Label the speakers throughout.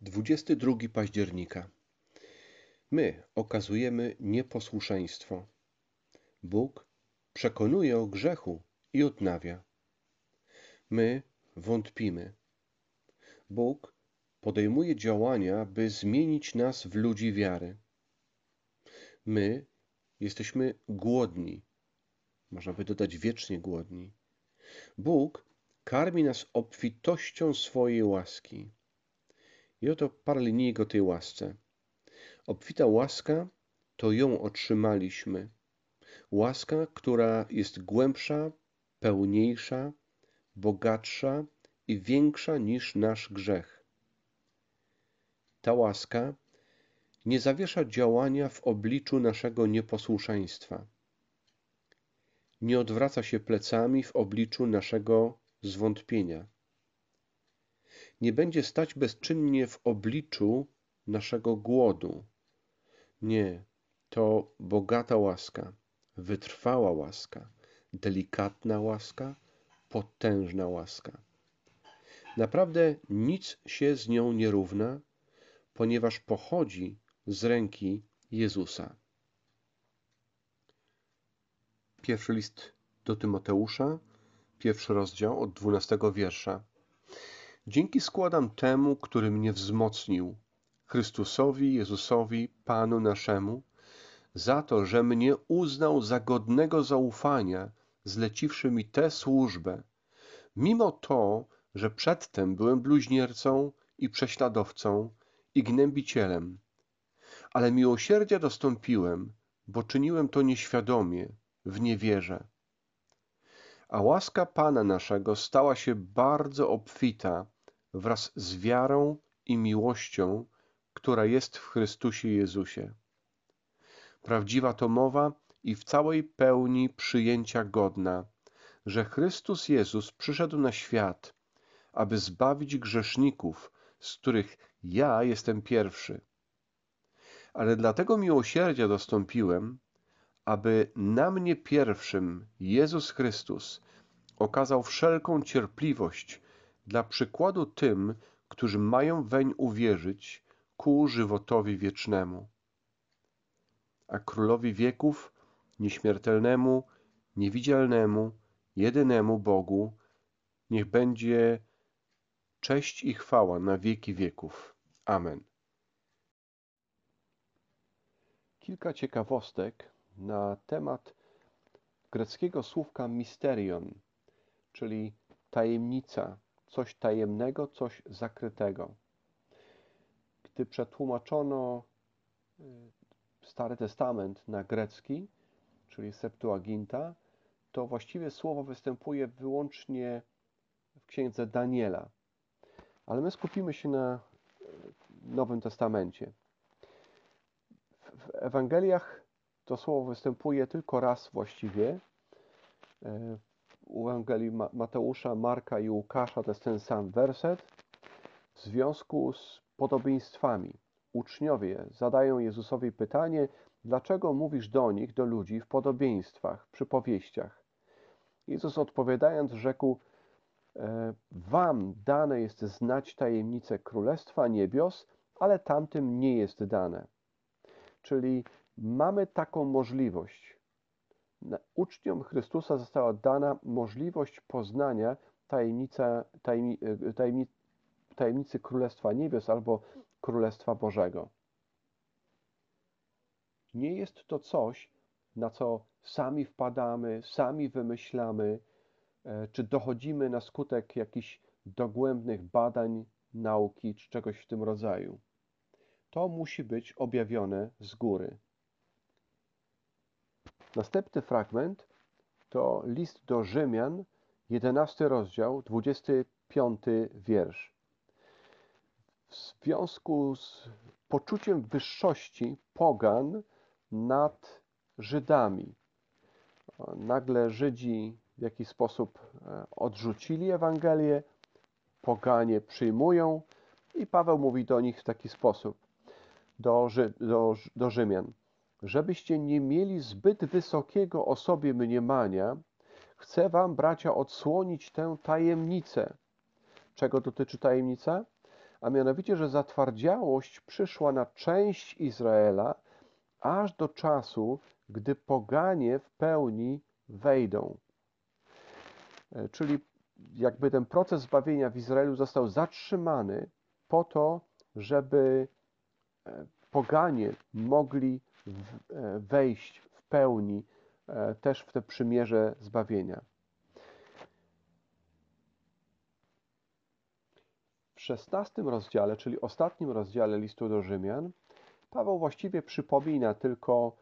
Speaker 1: 22 października. My okazujemy nieposłuszeństwo. Bóg przekonuje o grzechu i odnawia. My wątpimy. Bóg podejmuje działania, by zmienić nas w ludzi wiary. My jesteśmy głodni, można by dodać wiecznie głodni. Bóg karmi nas obfitością swojej łaski. I oto parę linijek o tej łasce. Obfita łaska to ją otrzymaliśmy. Łaska, która jest głębsza, pełniejsza, bogatsza i większa niż nasz grzech. Ta łaska nie zawiesza działania w obliczu naszego nieposłuszeństwa. Nie odwraca się plecami w obliczu naszego zwątpienia nie będzie stać bezczynnie w obliczu naszego głodu. Nie, to bogata łaska, wytrwała łaska, delikatna łaska, potężna łaska. Naprawdę nic się z nią nie równa, ponieważ pochodzi z ręki Jezusa. Pierwszy list do Tymoteusza, pierwszy rozdział od dwunastego wiersza. Dzięki składam temu, który mnie wzmocnił, Chrystusowi Jezusowi, Panu naszemu, za to, że mnie uznał za godnego zaufania, zleciwszy mi tę służbę, mimo to, że przedtem byłem bluźniercą i prześladowcą i gnębicielem. Ale miłosierdzia dostąpiłem, bo czyniłem to nieświadomie, w niewierze. A łaska Pana naszego stała się bardzo obfita wraz z wiarą i miłością, która jest w Chrystusie Jezusie. Prawdziwa to mowa i w całej pełni przyjęcia godna, że Chrystus Jezus przyszedł na świat, aby zbawić grzeszników, z których ja jestem pierwszy. Ale dlatego miłosierdzia dostąpiłem, aby na mnie pierwszym Jezus Chrystus okazał wszelką cierpliwość dla przykładu tym, którzy mają weń uwierzyć ku żywotowi wiecznemu. A królowi wieków, nieśmiertelnemu, niewidzialnemu, jedynemu Bogu, niech będzie cześć i chwała na wieki wieków. Amen. Kilka ciekawostek na temat greckiego słówka misterion, czyli tajemnica, coś tajemnego, coś zakrytego. Gdy przetłumaczono y, Stary Testament na grecki, czyli Septuaginta, to właściwie słowo występuje wyłącznie w księdze Daniela. Ale my skupimy się na y, Nowym Testamencie. W Ewangeliach to słowo występuje tylko raz właściwie. U Ewangelii Mateusza, Marka i Łukasza to jest ten sam werset. W związku z podobieństwami uczniowie zadają Jezusowi pytanie, dlaczego mówisz do nich, do ludzi w podobieństwach, przypowieściach. Jezus odpowiadając rzekł, e, Wam dane jest znać tajemnicę Królestwa Niebios, ale tamtym nie jest dane. Czyli mamy taką możliwość uczniom Chrystusa została dana możliwość poznania tajemnica, tajemni, e, tajemni, tajemnicy Królestwa Niebios albo Królestwa Bożego. Nie jest to coś, na co sami wpadamy, sami wymyślamy, e, czy dochodzimy na skutek jakichś dogłębnych badań, nauki czy czegoś w tym rodzaju. To musi być objawione z góry. Następny fragment to list do Rzymian, 11 rozdział, 25 wiersz. W związku z poczuciem wyższości pogan nad Żydami. Nagle Żydzi w jakiś sposób e, odrzucili Ewangelię, poganie przyjmują i Paweł mówi do nich w taki sposób, do, do, do Rzymian żebyście nie mieli zbyt wysokiego o sobie mniemania, chcę wam, bracia, odsłonić tę tajemnicę. Czego dotyczy tajemnica? a mianowicie, że zatwardziałość przyszła na część Izraela aż do czasu, gdy poganie w pełni wejdą. E, czyli jakby ten proces zbawienia w Izraelu został zatrzymany po to, żeby e, poganie mogli wejść w pełni też w te przymierze zbawienia. W szesnastym rozdziale, czyli ostatnim rozdziale listu do Rzymian, Paweł właściwie przypomina tylko,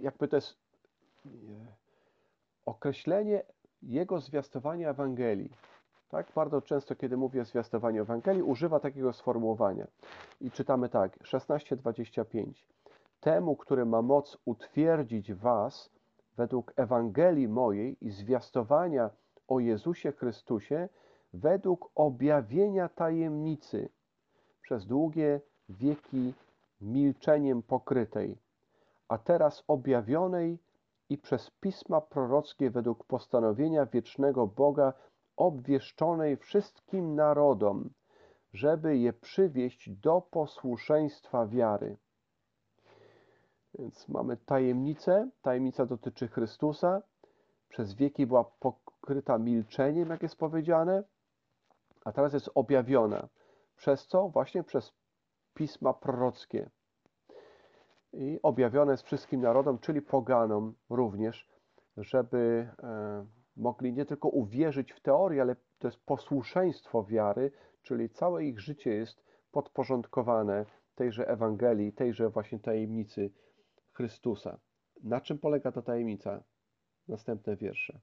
Speaker 1: jakby to jest określenie jego zwiastowania Ewangelii. Tak, bardzo często, kiedy mówię o zwiastowaniu Ewangelii, używa takiego sformułowania. I czytamy tak, 16:25. Temu, który ma moc utwierdzić was według Ewangelii mojej i zwiastowania o Jezusie Chrystusie, według objawienia tajemnicy przez długie wieki milczeniem pokrytej, a teraz objawionej i przez pisma prorockie według postanowienia wiecznego Boga obwieszczonej wszystkim narodom, żeby je przywieść do posłuszeństwa wiary. Więc mamy tajemnicę, tajemnica dotyczy Chrystusa, przez wieki była pokryta milczeniem, jak jest powiedziane, a teraz jest objawiona. Przez co? Właśnie przez pisma prorockie i objawione jest wszystkim narodom, czyli poganom również, żeby e, mogli nie tylko uwierzyć w teorię, ale to jest posłuszeństwo wiary, czyli całe ich życie jest podporządkowane tejże Ewangelii, tejże właśnie tajemnicy Chrystusa. Na czym polega ta tajemnica? Następne wiersze.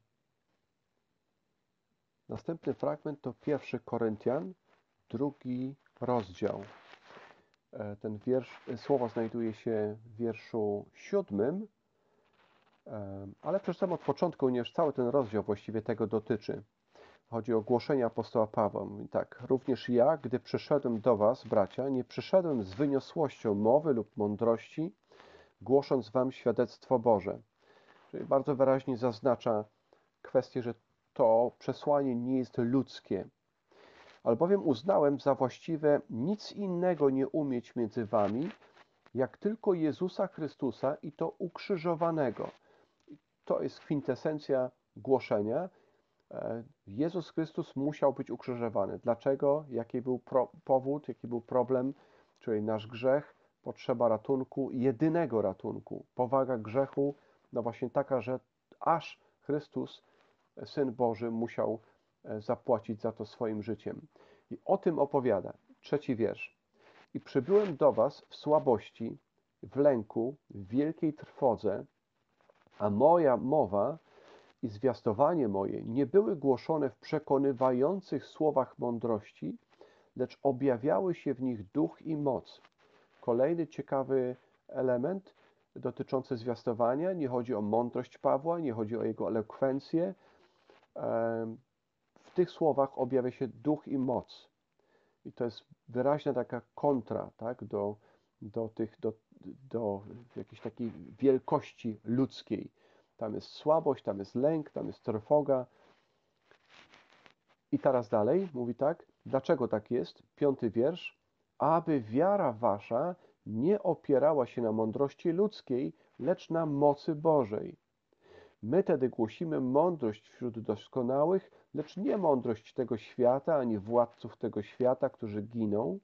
Speaker 1: Następny fragment to pierwszy Koryntian, drugi rozdział. E, ten wiersz, e, słowo znajduje się w wierszu siódmym, e, ale przeczytam od początku, ponieważ cały ten rozdział właściwie tego dotyczy. Chodzi o głoszenie apostoła Pawła. Tak, również ja, gdy przyszedłem do was, bracia, nie przyszedłem z wyniosłością mowy lub mądrości, głosząc wam świadectwo Boże. Czyli bardzo wyraźnie zaznacza kwestię, że to przesłanie nie jest ludzkie, albowiem uznałem za właściwe nic innego nie umieć między wami, jak tylko Jezusa Chrystusa i to ukrzyżowanego. To jest kwintesencja głoszenia. E, Jezus Chrystus musiał być ukrzyżowany. Dlaczego? Jaki był powód, jaki był problem? Czyli nasz grzech, potrzeba ratunku, jedynego ratunku. Powaga grzechu, no właśnie taka, że aż Chrystus, Syn Boży, musiał E, zapłacić za to swoim życiem. I o tym opowiada. Trzeci wiersz. I przybyłem do was w słabości, w lęku, w wielkiej trwodze, a moja mowa i zwiastowanie moje nie były głoszone w przekonywających słowach mądrości, lecz objawiały się w nich duch i moc. Kolejny ciekawy element dotyczący zwiastowania. Nie chodzi o mądrość Pawła, nie chodzi o jego elokwencję, tych słowach objawia się duch i moc. I to jest wyraźna taka kontra tak, do, do, tych, do, do jakiejś takiej wielkości ludzkiej. Tam jest słabość, tam jest lęk, tam jest trwoga. I teraz dalej mówi tak, dlaczego tak jest? Piąty wiersz. Aby wiara wasza nie opierała się na mądrości ludzkiej, lecz na mocy Bożej. My tedy głosimy mądrość wśród doskonałych, lecz nie mądrość tego świata, ani władców tego świata, którzy giną,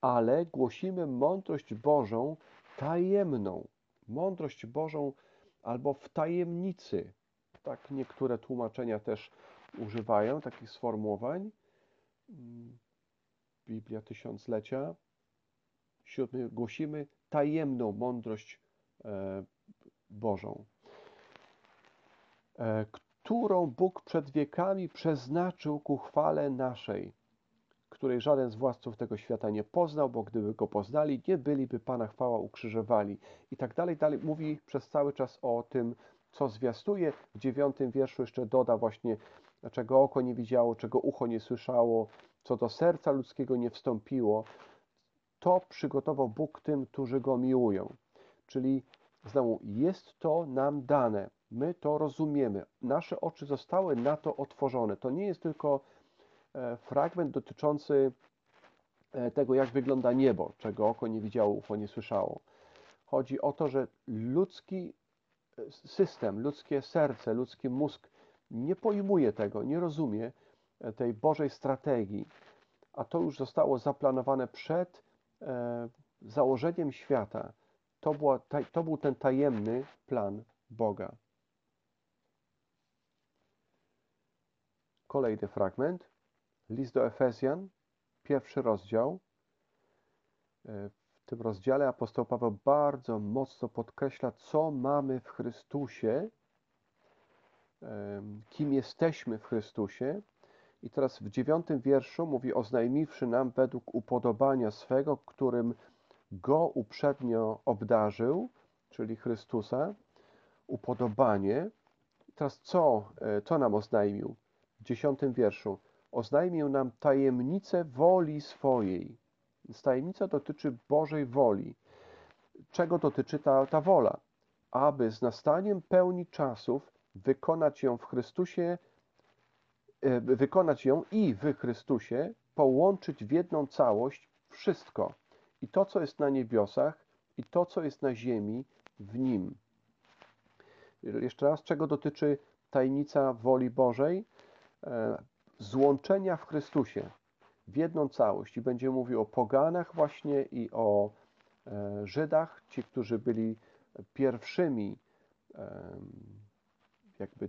Speaker 1: ale głosimy mądrość Bożą tajemną. Mądrość Bożą albo w tajemnicy. Tak niektóre tłumaczenia też używają takich sformułowań. Biblia Tysiąclecia. Siódmy, głosimy tajemną mądrość e, Bożą. E, którą Bóg przed wiekami przeznaczył ku chwale naszej, której żaden z władców tego świata nie poznał, bo gdyby go poznali, nie byliby Pana chwała ukrzyżowali. I tak dalej, dalej mówi przez cały czas o tym, co zwiastuje. W dziewiątym wierszu jeszcze doda właśnie, czego oko nie widziało, czego ucho nie słyszało, co do serca ludzkiego nie wstąpiło. To przygotował Bóg tym, którzy Go miłują. Czyli znowu, jest to nam dane. My to rozumiemy. Nasze oczy zostały na to otworzone. To nie jest tylko e, fragment dotyczący e, tego, jak wygląda niebo, czego oko nie widziało, ucho nie słyszało. Chodzi o to, że ludzki system, ludzkie serce, ludzki mózg nie pojmuje tego, nie rozumie e, tej Bożej strategii, a to już zostało zaplanowane przed e, założeniem świata. To, była, to był ten tajemny plan Boga. Kolejny fragment. List do Efezjan, pierwszy rozdział. Tym rozdziale apostoł Paweł bardzo mocno podkreśla, co mamy w Chrystusie, kim jesteśmy w Chrystusie. I teraz w dziewiątym wierszu mówi, oznajmiwszy nam według upodobania swego, którym go uprzednio obdarzył, czyli Chrystusa, upodobanie. Teraz co, e, co nam oznajmił? W dziesiątym wierszu. Oznajmił nam tajemnicę woli swojej. Tajemnica dotyczy Bożej woli. Czego dotyczy ta, ta wola? Aby z nastaniem pełni czasów wykonać ją w Chrystusie, e, wykonać ją i w Chrystusie połączyć w jedną całość wszystko. I to, co jest na niebiosach, i to, co jest na ziemi, w nim. Jeszcze raz, czego dotyczy tajemnica woli Bożej? E, złączenia w Chrystusie w jedną całość. I będzie mówił o poganach właśnie i o e, Żydach, ci, którzy byli pierwszymi jakby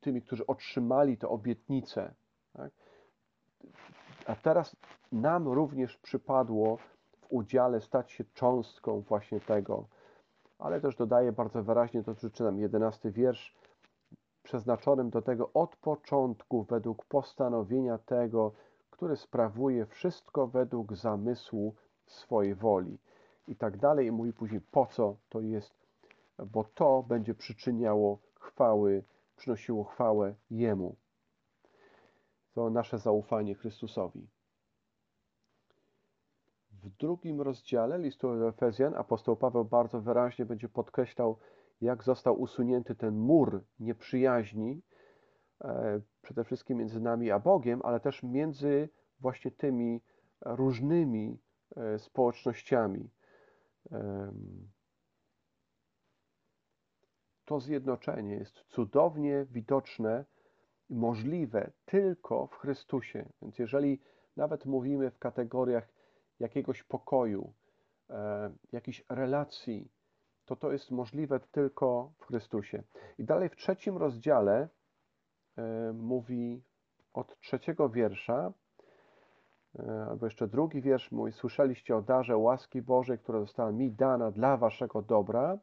Speaker 1: tymi, którzy otrzymali tę obietnicę. Tak? A teraz nam również przypadło w udziale stać się cząstką właśnie tego. Ale też dodaje bardzo wyraźnie, to przeczytam jedenasty wiersz, przeznaczonym do tego od początku według postanowienia tego, który sprawuje wszystko według zamysłu swojej woli. I tak dalej. I mówi później, po co to jest, bo to będzie przyczyniało chwały, przynosiło chwałę Jemu. To nasze zaufanie Chrystusowi. W drugim rozdziale listu do Efezjan apostoł Paweł bardzo wyraźnie będzie podkreślał, jak został usunięty ten mur nieprzyjaźni, przede wszystkim między nami a Bogiem, ale też między właśnie tymi różnymi e, społecznościami. To zjednoczenie jest cudownie widoczne i możliwe tylko w Chrystusie. Więc jeżeli nawet mówimy w kategoriach jakiegoś pokoju, e, jakiejś relacji, to to jest możliwe tylko w Chrystusie. I dalej w trzecim rozdziale e, mówi od trzeciego wiersza, e, albo jeszcze drugi wiersz mój, słyszeliście o darze łaski Bożej, która została mi dana dla waszego dobra.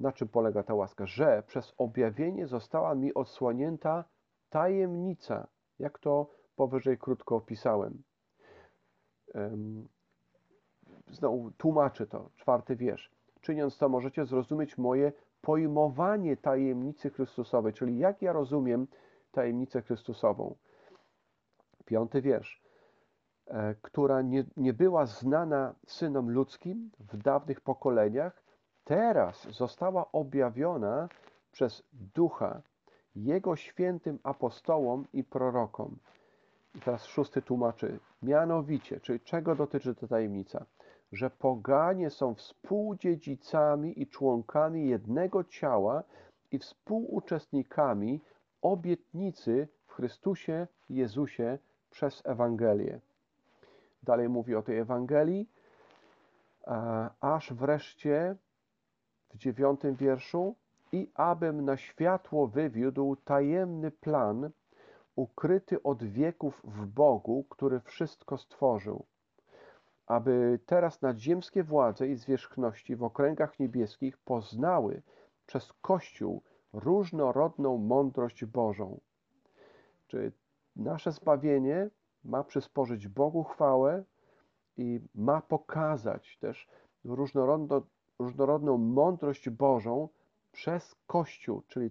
Speaker 1: Na czym polega ta łaska? Że przez objawienie została mi odsłonięta tajemnica, jak to powyżej krótko opisałem. Znowu tłumaczy to, czwarty wiersz. Czyniąc to, możecie zrozumieć moje pojmowanie tajemnicy Chrystusowej, czyli jak ja rozumiem tajemnicę Chrystusową. Piąty wiersz. E, która nie, nie była znana synom ludzkim w dawnych pokoleniach, teraz została objawiona przez Ducha Jego świętym apostołom i prorokom. I teraz szósty tłumaczy, mianowicie, czyli czego dotyczy ta tajemnica? Że poganie są współdziedzicami i członkami jednego ciała i współuczestnikami obietnicy w Chrystusie Jezusie przez Ewangelię. Dalej mówi o tej Ewangelii, aż wreszcie w dziewiątym wierszu. I abym na światło wywiódł tajemny plan ukryty od wieków w Bogu, który wszystko stworzył, aby teraz nadziemskie władze i zwierzchności w okręgach niebieskich poznały przez Kościół różnorodną mądrość Bożą. Czy nasze zbawienie ma przysporzyć Bogu chwałę i ma pokazać też różnorodną, różnorodną mądrość Bożą przez Kościół, czyli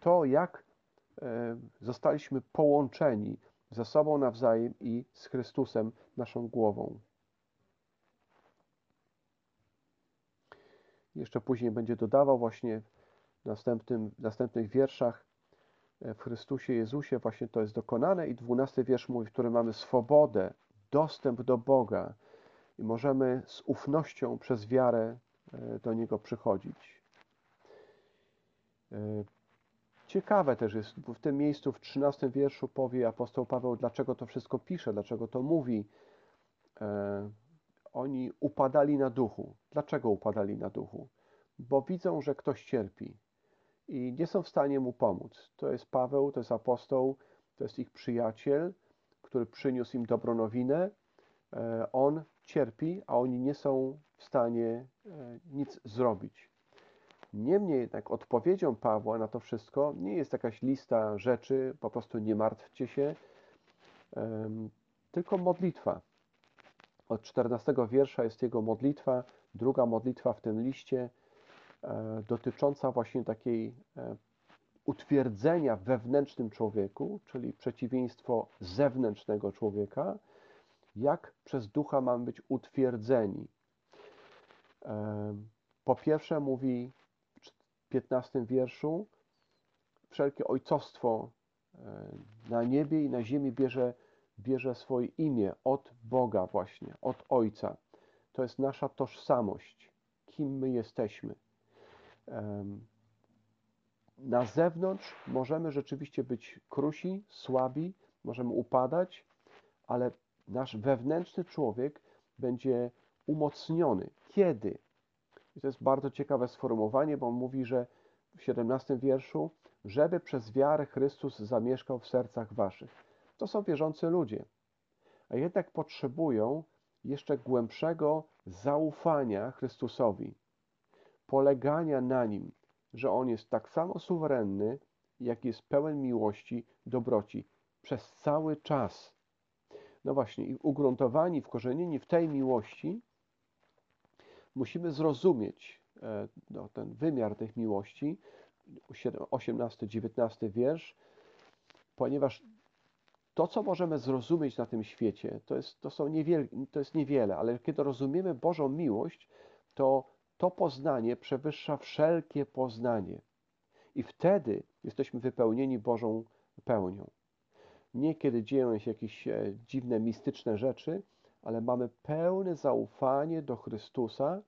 Speaker 1: to, jak e, zostaliśmy połączeni ze sobą nawzajem i z Chrystusem, naszą głową. Jeszcze później będzie dodawał właśnie następnym, następnych wierszach e, w Chrystusie Jezusie właśnie to jest dokonane i dwunasty wiersz mówi, w którym mamy swobodę dostęp do Boga i możemy z ufnością przez wiarę e, do Niego przychodzić. E, ciekawe też jest, w tym miejscu w 13 wierszu powie apostoł Paweł, dlaczego to wszystko pisze, dlaczego to mówi. Oni upadali na duchu. Dlaczego upadali na duchu? Bo widzą, że ktoś cierpi i nie są w stanie mu pomóc. To jest Paweł, to jest apostoł, to jest ich przyjaciel, który przyniósł im dobrą nowinę. E, on cierpi, a oni nie są w stanie e, nic zrobić. Niemniej jednak odpowiedzią Pawła na to wszystko nie jest jakaś lista rzeczy, po prostu nie martwcie się, tylko modlitwa. Od 14 wiersza jest jego modlitwa, druga modlitwa w tym liście, dotycząca właśnie takiej utwierdzenia w wewnętrznym człowieku, czyli przeciwieństwo zewnętrznego człowieka, jak przez ducha mamy być utwierdzeni. Po pierwsze, mówi w 15 wierszu, wszelkie ojcostwo na niebie i na ziemi bierze, bierze swoje imię od Boga, właśnie, od Ojca. To jest nasza tożsamość, kim my jesteśmy na zewnątrz możemy rzeczywiście być krusi, słabi, możemy upadać, ale nasz wewnętrzny człowiek będzie umocniony. Kiedy? I to jest bardzo ciekawe sformułowanie, bo on mówi, że w 17 wierszu, żeby przez wiarę Chrystus zamieszkał w sercach waszych. To są wierzący ludzie, a jednak potrzebują jeszcze głębszego zaufania Chrystusowi, polegania na Nim, że On jest tak samo suwerenny, jak jest pełen miłości, dobroci przez cały czas. No właśnie, i ugruntowani, wkorzenieni w tej miłości, musimy zrozumieć e, no, ten wymiar tych miłości, 18-19 wiersz, ponieważ to, co możemy zrozumieć na tym świecie, to jest, to, są niewiele, to jest niewiele, ale kiedy rozumiemy Bożą miłość, to to poznanie przewyższa wszelkie poznanie. I wtedy jesteśmy wypełnieni Bożą pełnią. Nie kiedy dzieją się jakieś e, dziwne, mistyczne rzeczy, ale mamy pełne zaufanie do Chrystusa,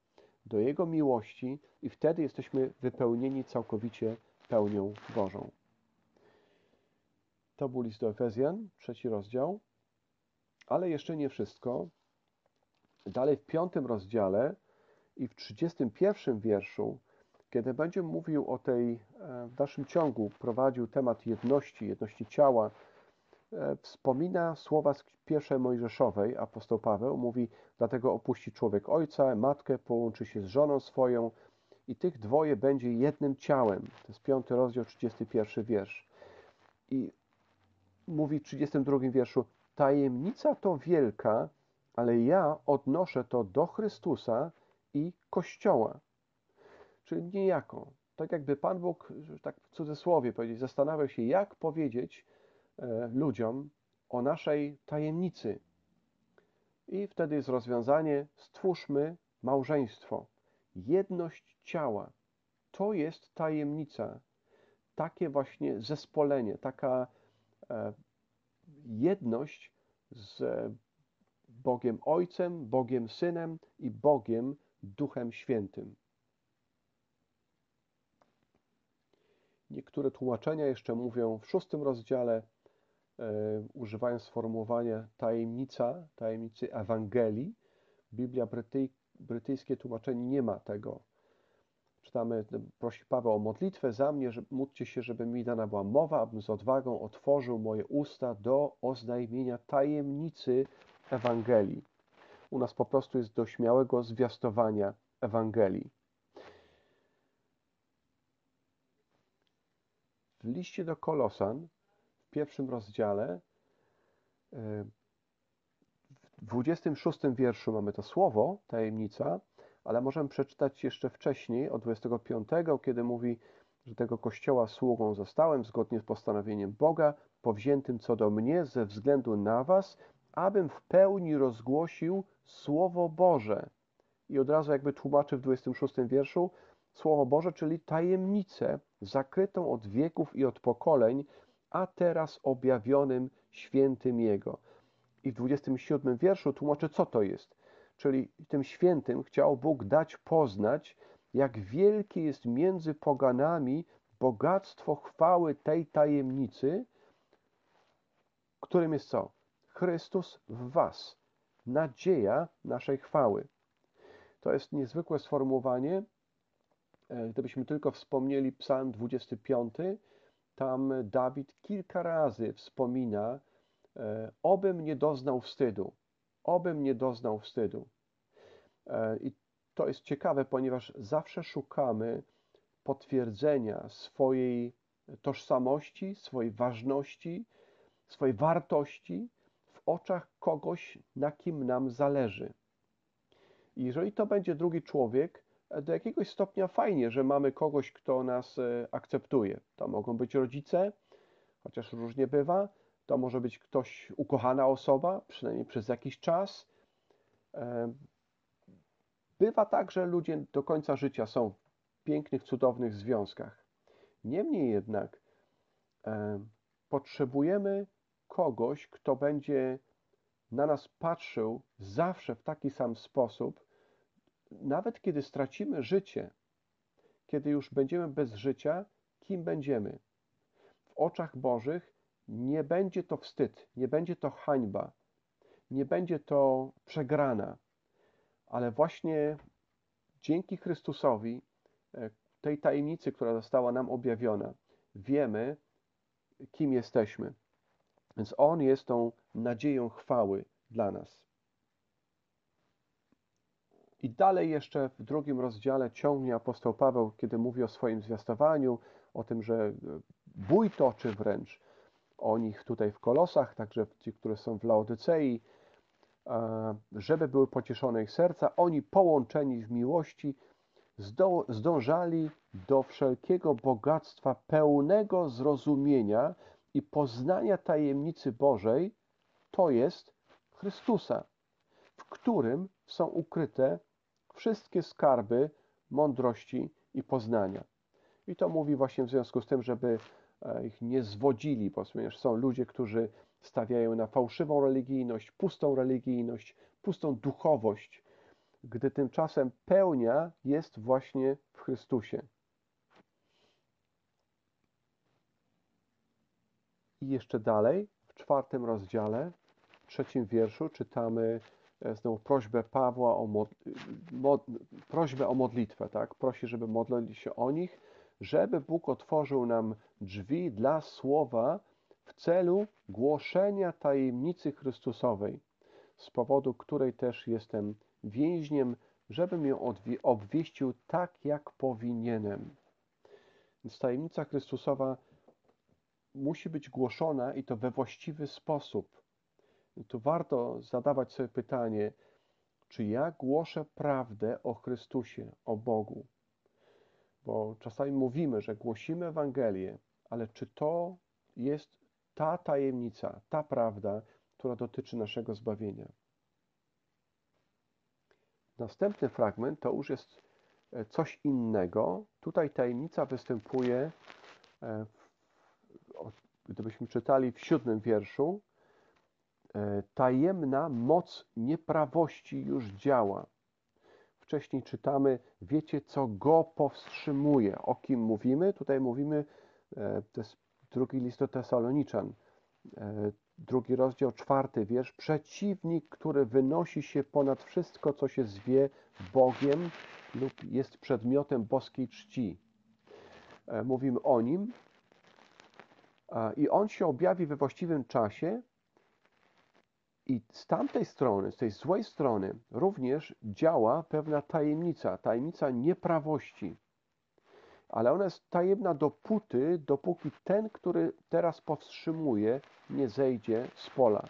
Speaker 1: do Jego miłości i wtedy jesteśmy wypełnieni całkowicie pełnią Bożą. To był list do Efezjan, trzeci rozdział. Ale jeszcze nie wszystko. Dalej w piątym rozdziale i w 31 wierszu, kiedy będzie mówił o tej, e, w dalszym ciągu prowadził temat jedności, jedności ciała, e, wspomina słowa z pierwszej Mojżeszowej, apostoł Paweł mówi, dlatego opuści człowiek ojca, matkę, połączy się z żoną swoją i tych dwoje będzie jednym ciałem. To jest piąty rozdział, 31 wiersz. I mówi w 32 wierszu, tajemnica to wielka, ale ja odnoszę to do Chrystusa i Kościoła. Czyli niejako, tak jakby Pan Bóg, tak w cudzysłowie powiedzieć, zastanawiał się, jak powiedzieć e, ludziom o naszej tajemnicy. I wtedy jest rozwiązanie: stwórzmy małżeństwo, jedność ciała. To jest tajemnica. Takie właśnie zespolenie, taka e, jedność z Bogiem Ojcem, Bogiem Synem i Bogiem Duchem Świętym. Niektóre tłumaczenia jeszcze mówią w szóstym rozdziale, e, używają sformułowania tajemnica, tajemnicy Ewangelii. Biblia brytyj, brytyjskie tłumaczenie nie ma tego. Czytamy, prosi Paweł o modlitwę za mnie, że, módlcie się, żeby mi dana była mowa, abym z odwagą otworzył moje usta do oznajmienia tajemnicy Ewangelii. U nas po prostu jest do śmiałego zwiastowania Ewangelii. W liście do Kolosan w pierwszym rozdziale e, w 26 wierszu mamy to słowo, tajemnica, ale możemy przeczytać jeszcze wcześniej, od 25, kiedy mówi, że tego kościoła sługą zostałem zgodnie z postanowieniem Boga, powziętym co do mnie ze względu na was, abym w pełni rozgłosił Słowo Boże. I od razu jakby tłumaczy w 26 wierszu Słowo Boże, czyli tajemnicę zakrytą od wieków i od pokoleń, a teraz objawionym świętym Jego. I w 27 wierszu tłumaczy, co to jest. Czyli tym świętym chciał Bóg dać poznać, jak wielkie jest między poganami bogactwo chwały tej tajemnicy, którym jest co? Chrystus w Was, nadzieja naszej chwały. To jest niezwykłe sformułowanie. E, gdybyśmy tylko wspomnieli Psalm 25, tam Dawid kilka razy wspomina, e, obym nie doznał wstydu, obym nie doznał wstydu. E, I to jest ciekawe, ponieważ zawsze szukamy potwierdzenia swojej tożsamości, swojej ważności, swojej wartości oczach kogoś, na kim nam zależy. Jeżeli to będzie drugi człowiek, do jakiegoś stopnia fajnie, że mamy kogoś, kto nas e, akceptuje. To mogą być rodzice, chociaż różnie bywa. To może być ktoś, ukochana osoba, przynajmniej przez jakiś czas. E, bywa tak, że ludzie do końca życia są w pięknych, cudownych związkach. Niemniej jednak e, potrzebujemy kogoś, kto będzie na nas patrzył zawsze w taki sam sposób, nawet kiedy stracimy życie, kiedy już będziemy bez życia, kim będziemy? W oczach Bożych nie będzie to wstyd, nie będzie to hańba, nie będzie to przegrana, ale właśnie dzięki Chrystusowi, e, tej tajemnicy, która została nam objawiona, wiemy, kim jesteśmy. Więc On jest tą nadzieją chwały dla nas. I dalej jeszcze w drugim rozdziale ciągnie apostoł Paweł, kiedy mówi o swoim zwiastowaniu, o tym, że e, bój toczy wręcz o nich tutaj w Kolosach, także ci, które są w Laodycei, żeby były pocieszone ich serca. Oni połączeni w miłości zdążali do wszelkiego bogactwa pełnego zrozumienia i poznania tajemnicy Bożej, to jest Chrystusa, w którym są ukryte wszystkie skarby mądrości i poznania. I to mówi właśnie w związku z tym, żeby e, ich nie zwodzili, ponieważ są ludzie, którzy stawiają na fałszywą religijność, pustą religijność, pustą duchowość, gdy tymczasem pełnia jest właśnie w Chrystusie. I jeszcze dalej, w czwartym rozdziale, w trzecim wierszu czytamy E, znowu prośbę Pawła o, mod, mod, prośbę o modlitwę, tak? Prosi, żeby modlili się o nich, żeby Bóg otworzył nam drzwi dla słowa w celu głoszenia tajemnicy Chrystusowej, z powodu której też jestem więźniem, żebym ją obwieścił tak, jak powinienem. Więc tajemnica Chrystusowa musi być głoszona i to we właściwy sposób tu warto zadawać sobie pytanie, czy ja głoszę prawdę o Chrystusie, o Bogu? Bo czasami mówimy, że głosimy Ewangelię, ale czy to jest ta tajemnica, ta prawda, która dotyczy naszego zbawienia? Następny fragment to już jest e, coś innego. Tutaj tajemnica występuje, e, gdybyśmy czytali w siódmym wierszu, E, tajemna moc nieprawości już działa. Wcześniej czytamy, wiecie, co go powstrzymuje. O kim mówimy? Tutaj mówimy, e, to jest drugi list do Tesaloniczan, e, drugi rozdział, czwarty wiersz. Przeciwnik, który wynosi się ponad wszystko, co się zwie Bogiem lub jest przedmiotem boskiej czci. Mówimy o nim i on się objawi we właściwym czasie, i z tamtej strony, z tej złej strony, również działa pewna tajemnica, tajemnica nieprawości. Ale ona jest tajemna dopóty, dopóki ten, który teraz powstrzymuje, nie zejdzie z pola.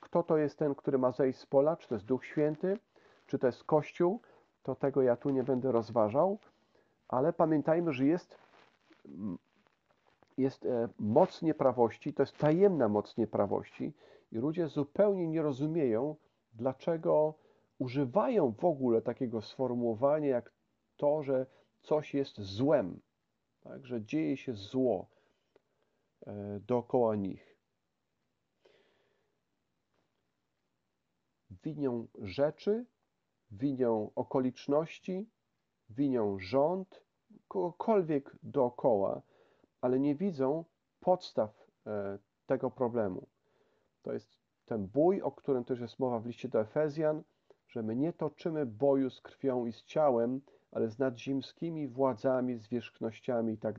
Speaker 1: Kto to jest ten, który ma zejść z pola? Czy to jest Duch Święty, czy to jest Kościół? To tego ja tu nie będę rozważał, ale pamiętajmy, że jest, jest e, moc nieprawości, to jest tajemna moc nieprawości, i ludzie zupełnie nie rozumieją, dlaczego używają w ogóle takiego sformułowania jak to, że coś jest złem, tak? że dzieje się zło e, dookoła nich. winią rzeczy, winią okoliczności, winią rząd, kogokolwiek dookoła, ale nie widzą podstaw e, tego problemu. To jest ten bój, o którym też jest mowa w liście do Efezjan, że my nie toczymy boju z krwią i z ciałem, ale z nadzimskimi władzami, zwierzchnościami i tak.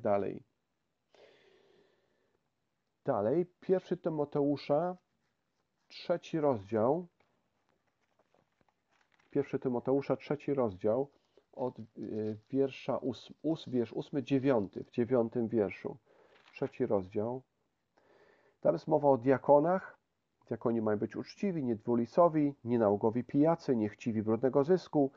Speaker 1: Dalej, pierwszy Tymoteusza, trzeci rozdział, pierwszy Tymoteusza, trzeci rozdział, od y, wiersza ós, wiersz ósmy, dziewiąty, w dziewiątym wierszu, trzeci rozdział. Tam jest mowa o diakonach. Diakoni mają być uczciwi, niedwulicowi, nienałogowi pijacy, niechciwi brudnego zysku.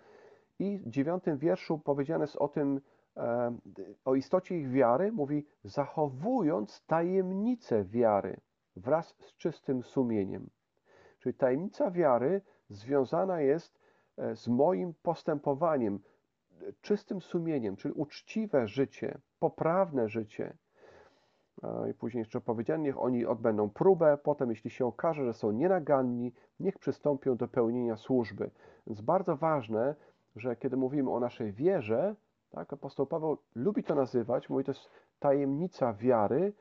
Speaker 1: I w dziewiątym wierszu powiedziane jest o tym, e, o istocie ich wiary, mówi zachowując tajemnicę wiary wraz z czystym sumieniem. Czyli tajemnica wiary związana jest e, z moim postępowaniem, czystym sumieniem, czyli uczciwe życie, poprawne życie. I później jeszcze powiedziano, niech oni odbędą próbę, potem jeśli się okaże, że są nienaganni, niech przystąpią do pełnienia służby. Więc bardzo ważne, że kiedy mówimy o naszej wierze, tak, apostoł Paweł lubi to nazywać, mówi to jest tajemnica wiary,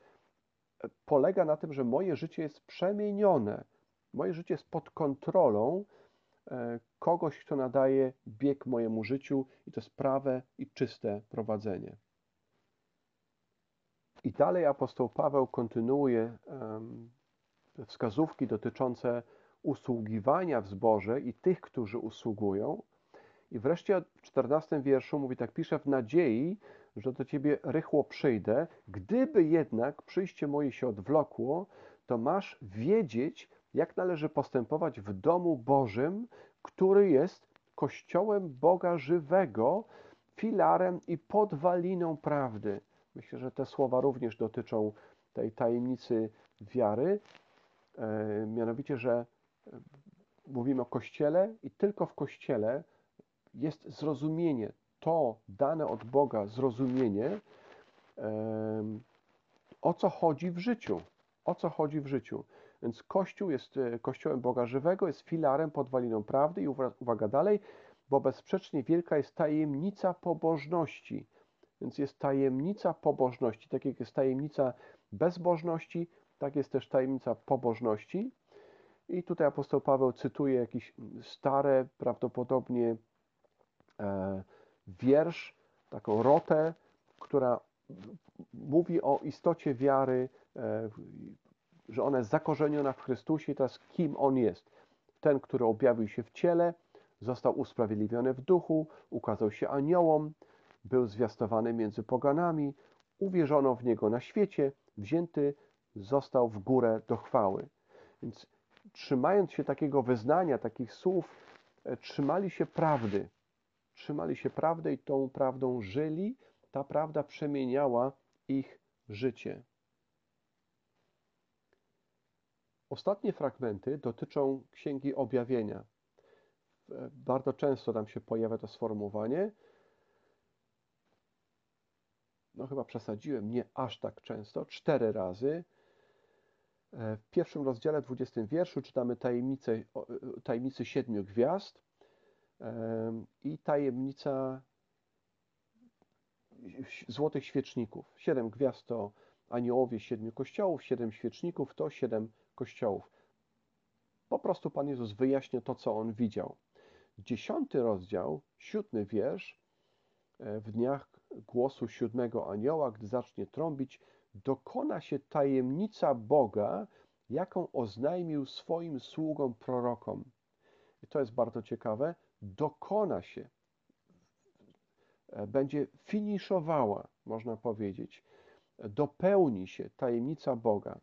Speaker 1: polega na tym, że moje życie jest przemienione. Moje życie jest pod kontrolą kogoś, kto nadaje bieg mojemu życiu i to jest prawe i czyste prowadzenie. I dalej apostoł Paweł kontynuuje wskazówki dotyczące usługiwania w zborze i tych, którzy usługują. I wreszcie w 14 wierszu mówi tak, pisze w nadziei, że do Ciebie rychło przyjdę. Gdyby jednak przyjście moje się odwlokło, to masz wiedzieć, jak należy postępować w domu Bożym, który jest kościołem Boga żywego, filarem i podwaliną prawdy. Myślę, że te słowa również dotyczą tej tajemnicy wiary, e, mianowicie, że e, mówimy o Kościele i tylko w Kościele jest zrozumienie, to dane od Boga zrozumienie, o co chodzi w życiu. O co chodzi w życiu. Więc Kościół jest e, Kościołem Boga żywego, jest filarem, podwaliną prawdy i uwaga dalej, bo bezsprzecznie wielka jest tajemnica pobożności. Więc jest tajemnica pobożności. Tak jak jest tajemnica bezbożności, tak jest też tajemnica pobożności. I tutaj apostoł Paweł cytuje jakiś stare, prawdopodobnie e, wiersz, taką rotę, która mówi o istocie wiary, e, że ona jest zakorzeniona w Chrystusie i teraz kim On jest. Ten, który objawił się w ciele, został usprawiedliwiony w duchu, ukazał się aniołom, był zwiastowany między poganami, uwierzono w Niego na świecie, wzięty został w górę do chwały. Więc trzymając się takiego wyznania, takich słów, e, trzymali się prawdy. Trzymali się prawdy i tą prawdą żyli. Ta prawda przemieniała ich życie. Ostatnie fragmenty dotyczą Księgi Objawienia. Bardzo często tam się pojawia to sformułowanie, no chyba przesadziłem, nie aż tak często, cztery razy. E, w pierwszym rozdziale, 20 wierszu, czytamy tajemnicę, e, tajemnicy siedmiu gwiazd e, i tajemnica złotych świeczników. Siedem gwiazd to aniołowie siedmiu kościołów, siedem świeczników to siedem kościołów. Po prostu Pan Jezus wyjaśnia to, co On widział. Dziesiąty rozdział, siódmy wiersz, w dniach głosu siódmego anioła, gdy zacznie trąbić, dokona się tajemnica Boga, jaką oznajmił swoim sługom prorokom. I to jest bardzo ciekawe. Dokona się, będzie finiszowała, można powiedzieć, dopełni się tajemnica Boga.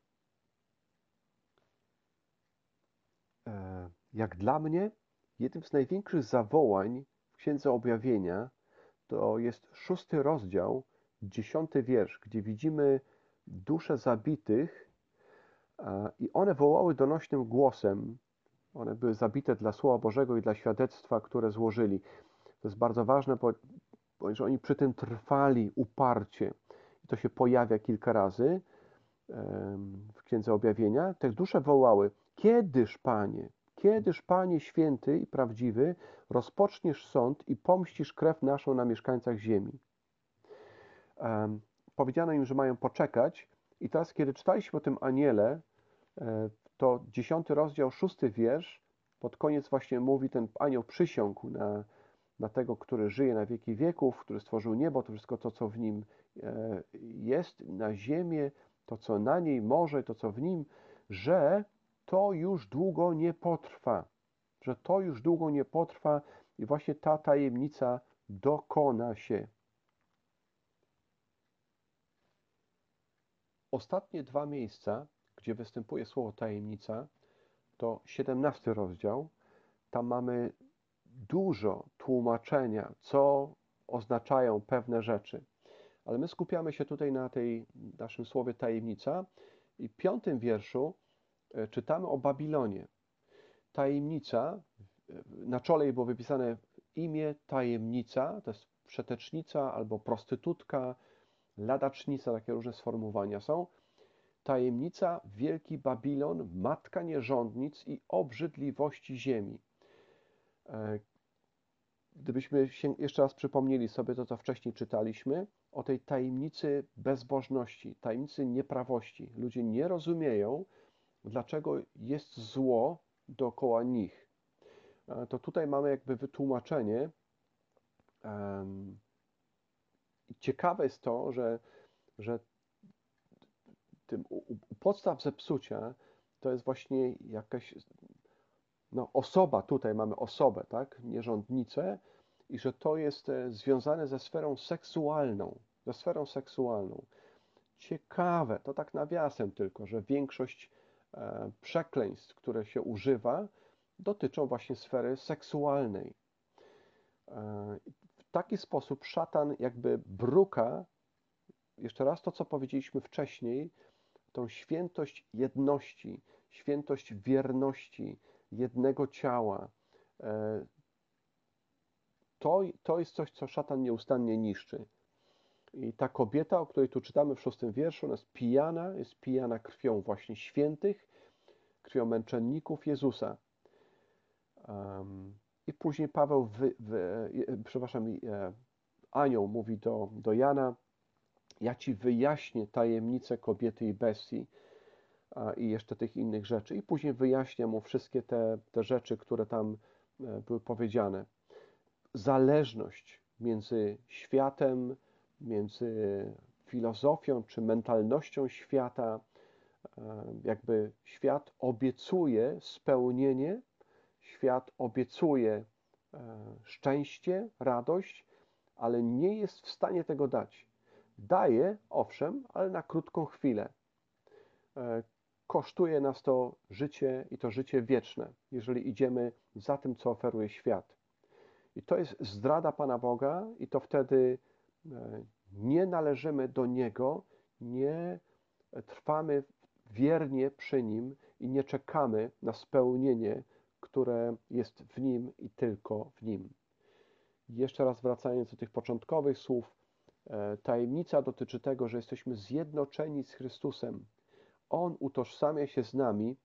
Speaker 1: E, jak dla mnie, jednym z największych zawołań w Księdze Objawienia to jest szósty rozdział, dziesiąty wiersz, gdzie widzimy dusze zabitych i one wołały donośnym głosem. One były zabite dla Słowa Bożego i dla świadectwa, które złożyli. To jest bardzo ważne, ponieważ oni przy tym trwali uparcie. To się pojawia kilka razy w Księdze Objawienia. Te dusze wołały, kiedyż, Panie, Kiedyż, Panie święty i prawdziwy, rozpoczniesz sąd i pomścisz krew naszą na mieszkańcach ziemi? Powiedziano im, że mają poczekać, i teraz, kiedy czytaliśmy o tym aniele, e, to dziesiąty rozdział, szósty wiersz, pod koniec właśnie mówi, ten anioł przysiągł na, na tego, który żyje na wieki wieków, który stworzył niebo, to wszystko to, co w nim e, jest, na ziemię, to, co na niej, morze, to, co w nim, że to już długo nie potrwa. Że to już długo nie potrwa i właśnie ta tajemnica dokona się. Ostatnie dwa miejsca, gdzie występuje słowo tajemnica, to 17 rozdział. Tam mamy dużo tłumaczenia, co oznaczają pewne rzeczy. Ale my skupiamy się tutaj na tej naszym słowie tajemnica i w piątym wierszu e, czytamy o Babilonie. Tajemnica, na czole jej było wypisane imię tajemnica, to jest przetecznica albo prostytutka, ladacznica, takie różne sformułowania są. Tajemnica, wielki Babilon, matka nierządnic i obrzydliwości ziemi. Gdybyśmy się jeszcze raz przypomnieli sobie to, co wcześniej czytaliśmy, o tej tajemnicy bezbożności, tajemnicy nieprawości. Ludzie nie rozumieją, dlaczego jest zło dookoła nich. E, to tutaj mamy jakby wytłumaczenie. Ciekawe jest to, że, że tym u podstaw zepsucia to jest właśnie jakaś no, osoba, tutaj mamy osobę, tak, nierządnicę, i że to jest e, związane ze sferą seksualną, ze sferą seksualną. Ciekawe, to tak nawiasem tylko, że większość e, przekleństw, które się używa, dotyczą właśnie sfery seksualnej. E, w taki sposób szatan jakby bruka, jeszcze raz to, co powiedzieliśmy wcześniej, tą świętość jedności, świętość wierności, jednego ciała. E, to, to jest coś, co szatan nieustannie niszczy. I ta kobieta, o której tu czytamy w szóstym wierszu, ona jest pijana, jest pijana krwią właśnie świętych, krwią męczenników Jezusa. Um, I później Paweł, wy, wy, przepraszam, e, anioł mówi do, do Jana, ja ci wyjaśnię tajemnicę kobiety i bestii i jeszcze tych innych rzeczy. I później wyjaśnia mu wszystkie te, te rzeczy, które tam e, były powiedziane. Zależność między światem, między filozofią czy mentalnością świata, e, jakby świat obiecuje spełnienie, świat obiecuje e, szczęście, radość, ale nie jest w stanie tego dać. Daje, owszem, ale na krótką chwilę. Kosztuje nas to życie i to życie wieczne, jeżeli idziemy za tym, co oferuje świat. I to jest zdrada Pana Boga, i to wtedy e, nie należymy do Niego, nie trwamy wiernie przy Nim i nie czekamy na spełnienie, które jest w Nim i tylko w Nim. Jeszcze raz wracając do tych początkowych słów, E, tajemnica dotyczy tego, że jesteśmy zjednoczeni z Chrystusem. On utożsamia się z nami,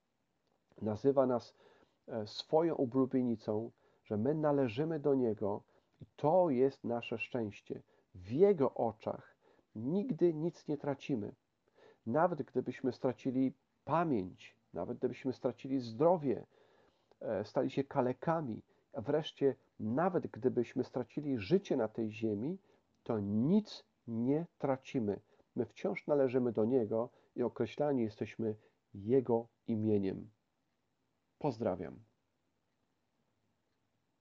Speaker 1: nazywa nas e, swoją ublubienicą, że my należymy do Niego i to jest nasze szczęście. W Jego oczach nigdy nic nie tracimy. Nawet gdybyśmy stracili pamięć, nawet gdybyśmy stracili zdrowie, e, stali się kalekami, a wreszcie nawet gdybyśmy stracili życie na tej ziemi, to nic nie tracimy. My wciąż należymy do Niego i określani jesteśmy Jego imieniem. Pozdrawiam.